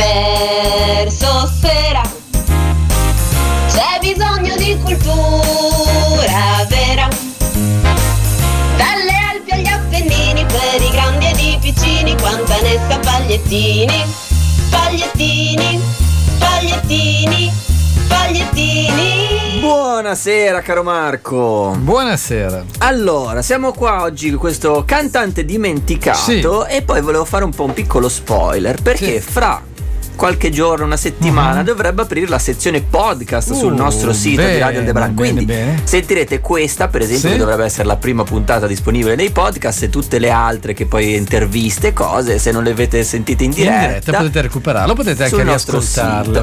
verso sera. C'è bisogno di cultura vera. Dalle Alpi agli Appennini, per i grandi ed i piccini, quanta ne sa pagliettini, pagliettini, pagliettini, pagliettini. Buonasera caro Marco. Buonasera. Allora, siamo qua oggi con questo cantante dimenticato e poi volevo fare un po' un piccolo spoiler perché Sì. fra qualche giorno, una settimana, Mhm. dovrebbe aprire la sezione podcast sul Uh, nostro sito di bene, Radio Aldebaran. Quindi bene. sentirete questa, per esempio, Sì. che dovrebbe essere la prima puntata disponibile nei podcast e tutte le altre che poi interviste cose, se non le avete sentite in In diretta. diretta potete recuperarlo, potete anche sul c'è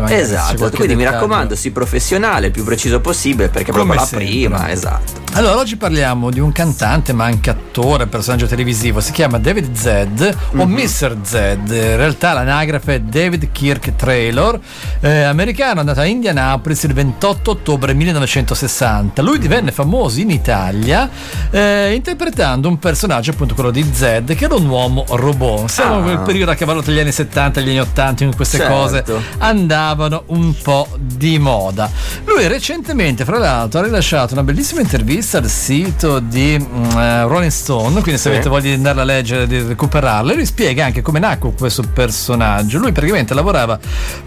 Esatto, quindi mi raccomando, sii professionale, il più preciso possibile perché Come proprio la prima, esatto. Allora, oggi parliamo di un cantante, ma anche attore, personaggio televisivo. Si chiama David Zed o Mhm. Mr. Zed. In realtà l'anagrafe è David Kirk Traylor, eh, americano, nato a Indianapolis il 28 ottobre 1960. Lui divenne famoso in Italia eh, interpretando un personaggio, appunto quello di Zed, che era un uomo robot. Siamo Ah. in quel periodo a cavallo tra gli anni 70 e gli anni 80 in cui queste Certo. cose andavano un po' di moda. Lui recentemente, fra l'altro, ha rilasciato una bellissima intervista al sito di mm, eh, Rolling Stone, quindi se Sì. avete voglia di andarla a leggere, di recuperarla, e lui spiega anche come nacque questo personaggio. Lui praticamente lavorava,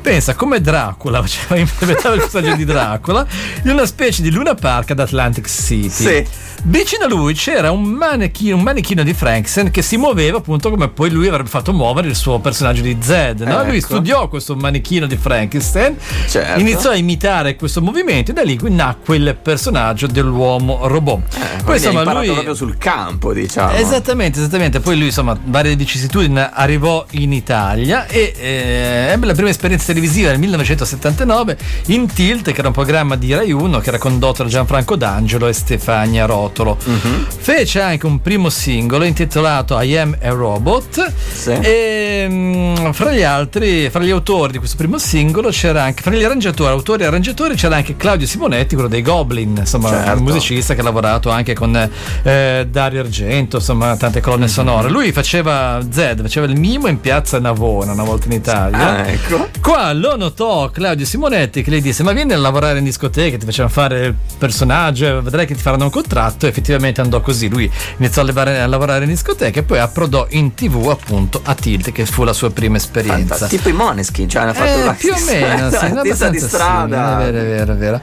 pensa, come Dracula, faceva, interpretava il personaggio di Dracula, in una specie di Luna Park ad Atlantic City. Sì. Vicino a lui c'era un manichino, un manichino di Frankenstein che si muoveva appunto come poi lui avrebbe fatto muovere il suo personaggio di Zed. no? Lui Ecco. studiò questo manichino di Frankenstein, Certo. iniziò a imitare questo movimento e da lì nacque il personaggio dell'uomo robot. Eh, Poi insomma lui... proprio sul campo, diciamo. Esattamente, esattamente. Poi lui, insomma, varie vicissitudini arrivò in Italia e eh, ebbe la prima esperienza televisiva nel 1979 in Tilt, che era un programma di Rai 1 che era condotto da Gianfranco D'Angelo e Stefania Rotolo. Mhm. Fece anche un primo singolo intitolato I Am a Robot. Sì. E mm, fra gli altri, fra gli autori di questo primo singolo c'era anche, fra gli arrangiatori, autori e arrangiatori c'era anche Claudio Simonetti, quello dei Goblin, insomma, Certo. un musicista che ha lavorato anche con eh, Dario Argento, insomma, tante colonne sonore. Lui faceva Zed, faceva il mimo in piazza Navona una volta in Italia. Ah, ecco. Qua lo notò Claudio Simonetti che le disse: Ma vieni a lavorare in discoteca, ti facevano fare il personaggio, vedrai che ti faranno un contratto. E effettivamente andò così. Lui iniziò a, levare- a lavorare in discoteca e poi approdò in tv appunto a Tilt, che fu la sua prima esperienza. Fanta- Tipo i Moneskin, cioè hanno fatto Eh, la più o meno, sì, stessa di strada. simile, È vero, è vero, è vero.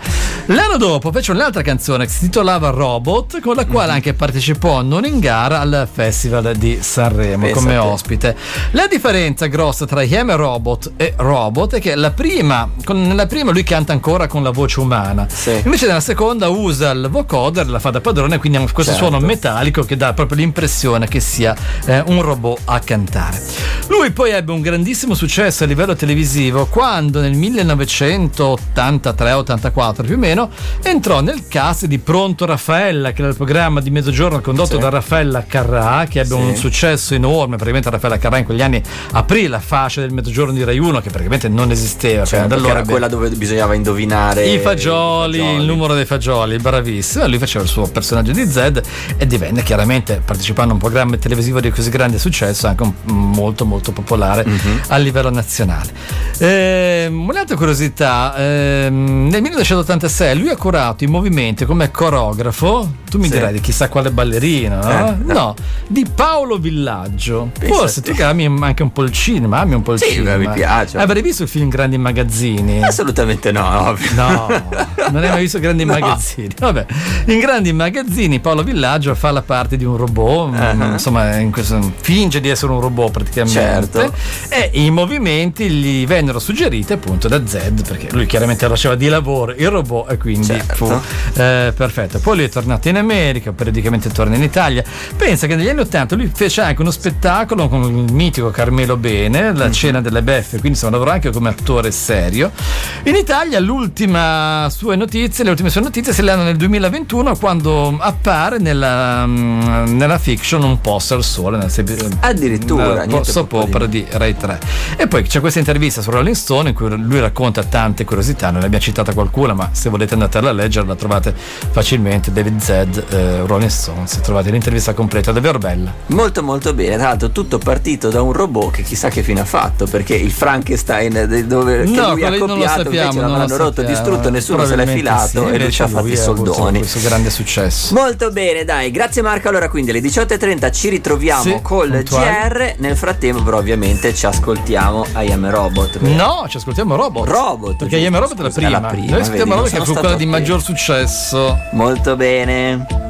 L'anno dopo fece un'altra canzone che si titolava Robot, con la quale Mhm. anche partecipò non in gara al Festival di Sanremo Pensa come te. ospite. La differenza grossa tra Yam e Robot e Robot è che la prima, con- nella prima lui canta ancora con la voce umana, Sì. invece nella seconda usa il vocoder, la fa da padrone, quindi ha questo Certo. suono metallico che dà proprio l'impressione che sia eh, un robot a cantare. Lui poi ebbe un grandissimo successo a livello televisivo quando nel 1983-84 più o meno entrò nel cast di Pronto Raffaella, che era il programma di mezzogiorno condotto Sì. da Raffaella Carrà, che ebbe Sì. un successo enorme. Praticamente Raffaella Carrà in quegli anni aprì la fascia del mezzogiorno di Rai 1 che praticamente non esisteva. Cioè, da allora era ebbe- quella dove bisognava indovinare i fagioli, i fagioli. il numero dei fagioli, bravissimo. Lui faceva il suo personaggio di Zed e divenne chiaramente, partecipando a un programma televisivo di così grande successo, anche un- molto molto popolare Mhm. a livello nazionale. Ehm, un'altra curiosità, ehm, nel 1986 lui ha curato i movimenti come coreografo, tu mi Sì. dirai di chissà quale ballerina, no? Eh, no. no, di Paolo Villaggio. Pensa Forse tu che ami anche un po' il cinema, ami un po' il Sì, cinema. mi piace. Avrei visto il film Grandi Magazzini? Assolutamente no, ovvio. No, non hai mai visto Grandi No. Magazzini. Vabbè, in Grandi Magazzini Paolo Villaggio fa la parte di un robot, mm, insomma, in questo- finge di essere un robot praticamente. Certo. E i movimenti gli vennero suggeriti appunto da Zed, perché lui chiaramente faceva di lavoro il robot e quindi Certo. fu eh, perfetto. Poi lui è tornato in America, periodicamente torna in Italia. Pensa che negli anni 80 lui fece anche uno spettacolo con il mitico Carmelo Bene, la cena delle beffe, quindi insomma lavorò anche come attore serio. In Italia l'ultima sue notizie, le ultime sue notizie se le hanno nel 2021 quando appare nella, mm, nella fiction Un posto al sole. nel- Addirittura, nel niente opera di Ray 3. E poi c'è questa intervista su Rolling Stone in cui lui racconta tante curiosità, non ne abbiamo citata qualcuna, ma se volete andatela a leggere la trovate facilmente. David Z, eh, Rolling Stone, se trovate l'intervista completa, davvero bella. Molto molto bene, tra l'altro tutto partito da un robot che chissà che fine ha fatto, perché il Frankenstein dove no, lui ha copiato invece l'hanno rotto, distrutto, nessuno se l'è filato sì, e lui ci ha fatto i soldoni. Questo grande successo. Molto bene, dai, grazie Marco. Allora quindi alle 18.30 ci ritroviamo sì, col puntuali. GR, nel frattempo però ovviamente ci ascoltiamo I Am Robot. Vero? No, ci ascoltiamo Robot. Robot. Perché I Am Robot è la prima. È la prima. Noi ascoltiamo Robot che fu quella di maggior successo. Molto bene.